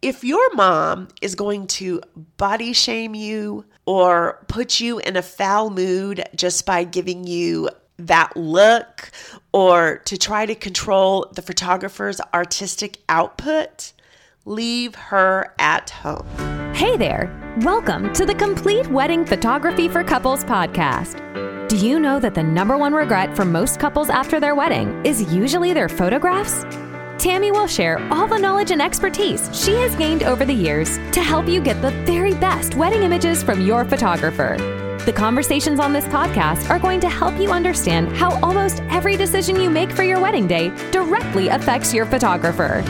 If your mom is going to body shame you or put you in a foul mood just by giving you that look or to try to control the photographer's artistic output, leave her at home. Hey there! Welcome to the Complete Wedding Photography for Couples podcast. Do you know that the number one regret for most couples after their wedding is usually their photographs? Tammy will share all the knowledge and expertise she has gained over the years to help you get the very best wedding images from your photographer. The conversations on this podcast are going to help you understand how almost every decision you make for your wedding day directly affects your photographer.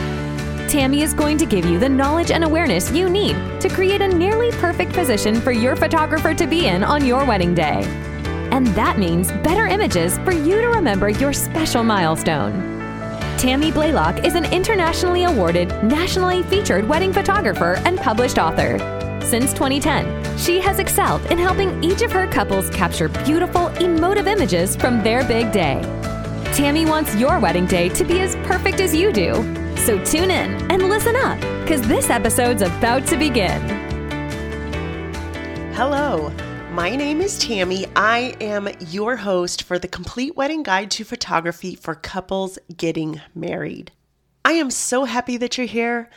Tammy is going to give you the knowledge and awareness you need to create a nearly perfect position for your photographer to be in on your wedding day. And that means better images for you to remember your special milestone. Tammy Blaylock is an internationally awarded, nationally featured wedding photographer and published author. Since 2010, she has excelled in helping each of her couples capture beautiful, emotive images from their big day. Tammy wants your wedding day to be as perfect as you do. So tune in and listen up, because this episode's about to begin. Hello. My name is Tammy. I am your host for the Complete Wedding Guide to Photography for Couples Getting Married. I am so happy that you're here.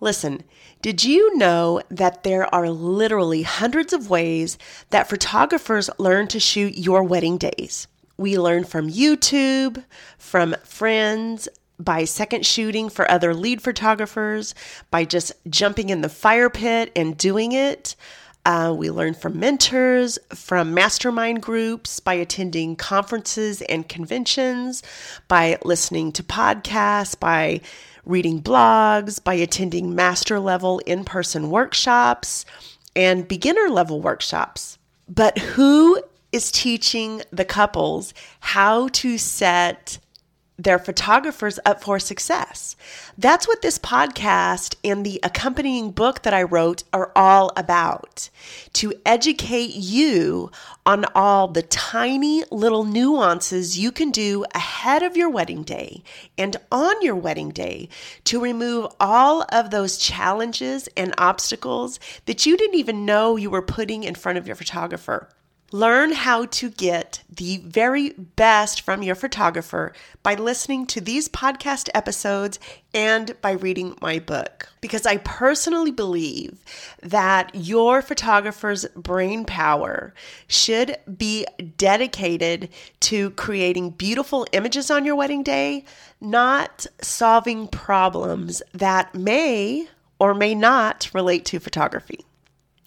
Listen, did you know that there are literally hundreds of ways that photographers learn to shoot your wedding days? We learn from YouTube, from friends, by second shooting for other lead photographers, by just jumping in the fire pit and doing it. Uh, we learn from mentors, from mastermind groups, by attending conferences and conventions, by listening to podcasts, by reading blogs, by attending master level in person workshops and beginner level workshops. But who is teaching the couples how to set their photographers up for success. That's what this podcast and the accompanying book that I wrote are all about to educate you on all the tiny little nuances you can do ahead of your wedding day and on your wedding day to remove all of those challenges and obstacles that you didn't even know you were putting in front of your photographer. Learn how to get the very best from your photographer by listening to these podcast episodes and by reading my book. Because I personally believe that your photographer's brain power should be dedicated to creating beautiful images on your wedding day, not solving problems that may or may not relate to photography.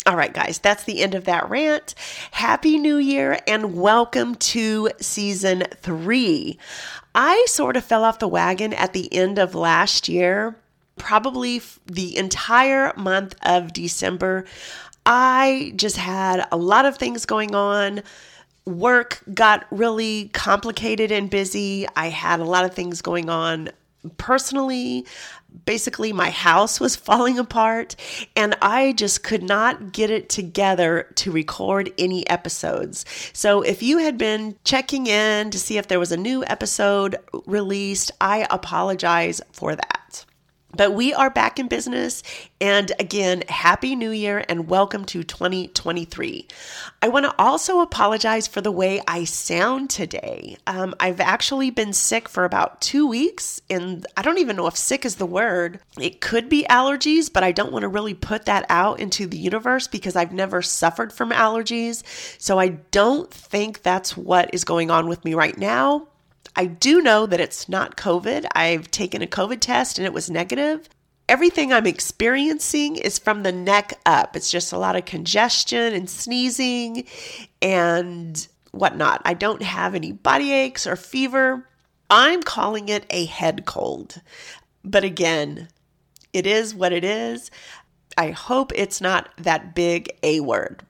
All right, guys, that's the end of that rant. Happy New Year and welcome to season three. I sort of fell off the wagon at the end of last year, probably the entire month of December. I just had a lot of things going on. Work got really complicated and busy. I had a lot of things going on personally basically my house was falling apart and I just could not get it together to record any episodes. So if you had been checking in to see if there was a new episode released, I apologize for that. But we are back in business. And again, Happy New Year and welcome to 2023. I want to also apologize for the way I sound today. Um, I've actually been sick for about two weeks, and I don't even know if sick is the word. It could be allergies, but I don't want to really put that out into the universe because I've never suffered from allergies. So I don't think that's what is going on with me right now. I do know that it's not COVID. I've taken a COVID test and it was negative. Everything I'm experiencing is from the neck up. It's just a lot of congestion and sneezing and whatnot. I don't have any body aches or fever. I'm calling it a head cold. But again, it is what it is. I hope it's not that big A word.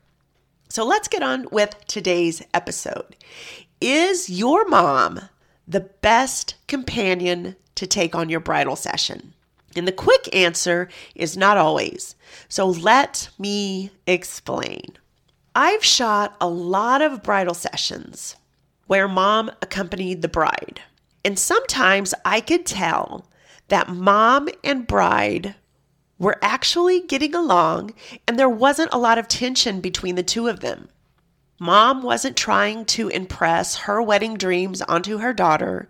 So let's get on with today's episode. Is your mom the best companion to take on your bridal session? And the quick answer is not always. So let me explain. I've shot a lot of bridal sessions where mom accompanied the bride. And sometimes I could tell that mom and bride were actually getting along and there wasn't a lot of tension between the two of them. Mom wasn't trying to impress her wedding dreams onto her daughter.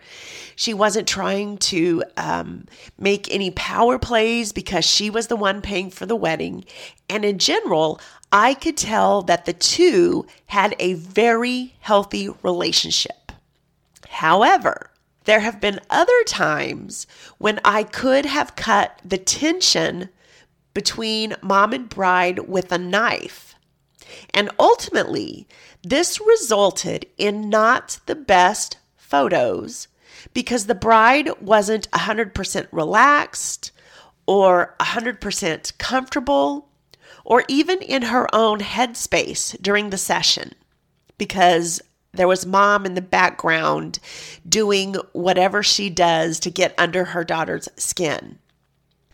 She wasn't trying to um, make any power plays because she was the one paying for the wedding. And in general, I could tell that the two had a very healthy relationship. However, there have been other times when I could have cut the tension between mom and bride with a knife and ultimately, this resulted in not the best photos because the bride wasn't 100% relaxed or 100% comfortable or even in her own headspace during the session because there was mom in the background doing whatever she does to get under her daughter's skin.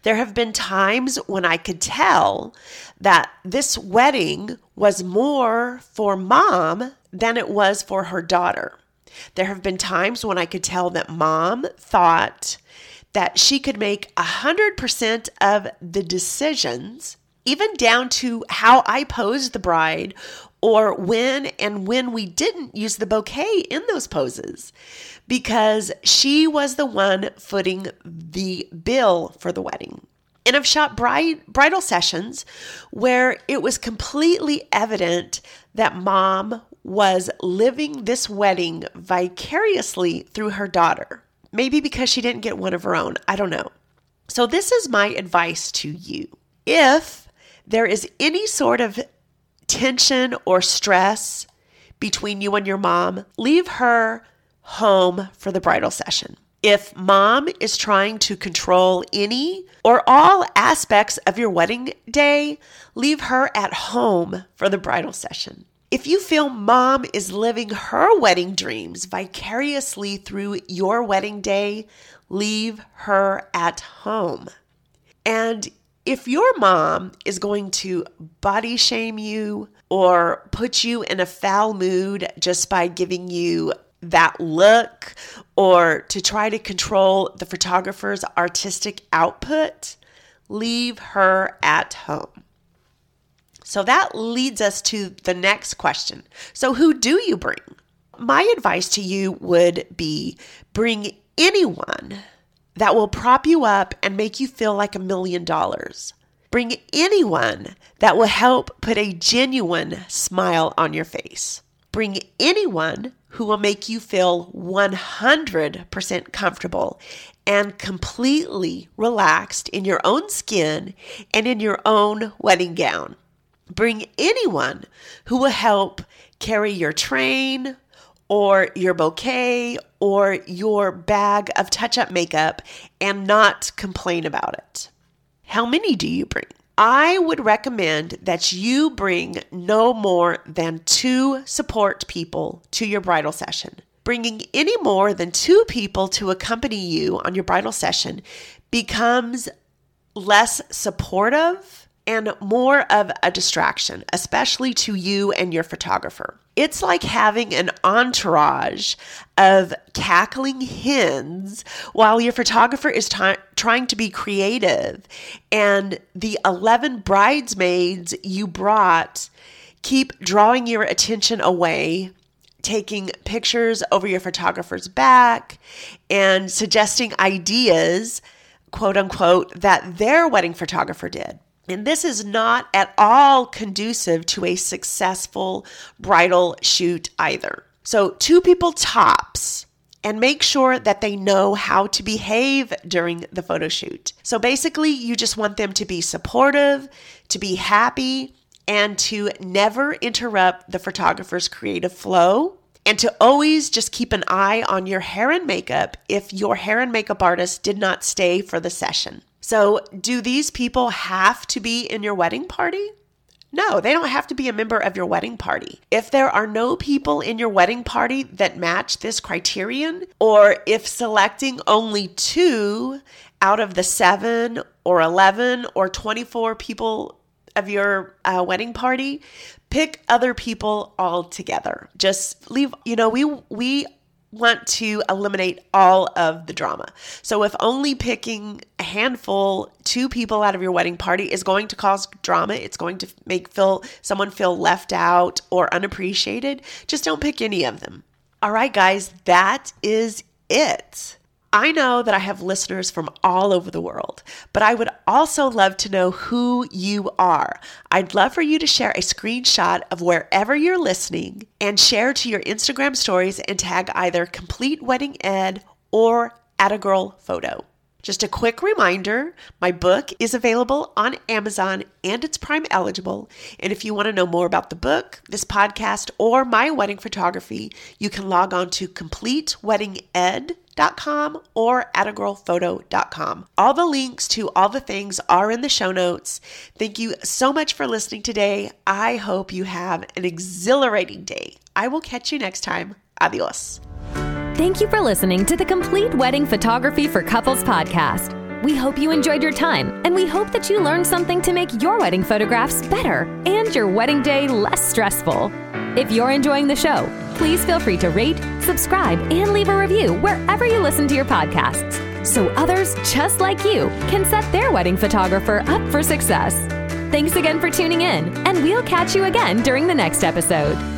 There have been times when I could tell that this wedding was more for mom than it was for her daughter. There have been times when I could tell that mom thought that she could make 100% of the decisions, even down to how I posed the bride or when and when we didn't use the bouquet in those poses because she was the one footing the bill for the wedding. And I've shot bridal sessions where it was completely evident that mom was living this wedding vicariously through her daughter. Maybe because she didn't get one of her own. I don't know. So, this is my advice to you. If there is any sort of tension or stress between you and your mom, leave her home for the bridal session. If mom is trying to control any or all aspects of your wedding day, leave her at home for the bridal session. If you feel mom is living her wedding dreams vicariously through your wedding day, leave her at home. And if your mom is going to body shame you or put you in a foul mood just by giving you that look or to try to control the photographer's artistic output, leave her at home. So that leads us to the next question. So, who do you bring? My advice to you would be bring anyone that will prop you up and make you feel like a million dollars. Bring anyone that will help put a genuine smile on your face. Bring anyone who will make you feel 100% comfortable and completely relaxed in your own skin and in your own wedding gown. Bring anyone who will help carry your train or your bouquet or your bag of touch up makeup and not complain about it. How many do you bring? I would recommend that you bring no more than two support people to your bridal session. Bringing any more than two people to accompany you on your bridal session becomes less supportive and more of a distraction, especially to you and your photographer. It's like having an entourage of cackling hens while your photographer is t- trying to be creative, and the 11 bridesmaids you brought keep drawing your attention away taking pictures over your photographer's back and suggesting ideas, quote unquote, that their wedding photographer did. And this is not at all conducive to a successful bridal shoot either. So, two people tops and make sure that they know how to behave during the photo shoot. So, basically, you just want them to be supportive, to be happy, and to never interrupt the photographer's creative flow. And to always just keep an eye on your hair and makeup if your hair and makeup artist did not stay for the session. So, do these people have to be in your wedding party? No, they don't have to be a member of your wedding party. If there are no people in your wedding party that match this criterion, or if selecting only two out of the seven or 11 or 24 people of your uh, wedding party, pick other people altogether. Just leave, you know, we, we want to eliminate all of the drama. So if only picking a handful, two people out of your wedding party is going to cause drama, it's going to make feel someone feel left out or unappreciated, just don't pick any of them. All right, guys, that is it. I know that I have listeners from all over the world, but I would also love to know who you are. I'd love for you to share a screenshot of wherever you're listening and share to your Instagram stories and tag either Complete Wedding Ed or At a Girl Photo. Just a quick reminder my book is available on Amazon and it's Prime eligible. And if you want to know more about the book, this podcast, or my wedding photography, you can log on to CompleteWeddingEd.com or atagirlphoto.com. All the links to all the things are in the show notes. Thank you so much for listening today. I hope you have an exhilarating day. I will catch you next time. Adios. Thank you for listening to the Complete Wedding Photography for Couples podcast. We hope you enjoyed your time, and we hope that you learned something to make your wedding photographs better and your wedding day less stressful. If you're enjoying the show, please feel free to rate, subscribe, and leave a review wherever you listen to your podcasts so others just like you can set their wedding photographer up for success. Thanks again for tuning in, and we'll catch you again during the next episode.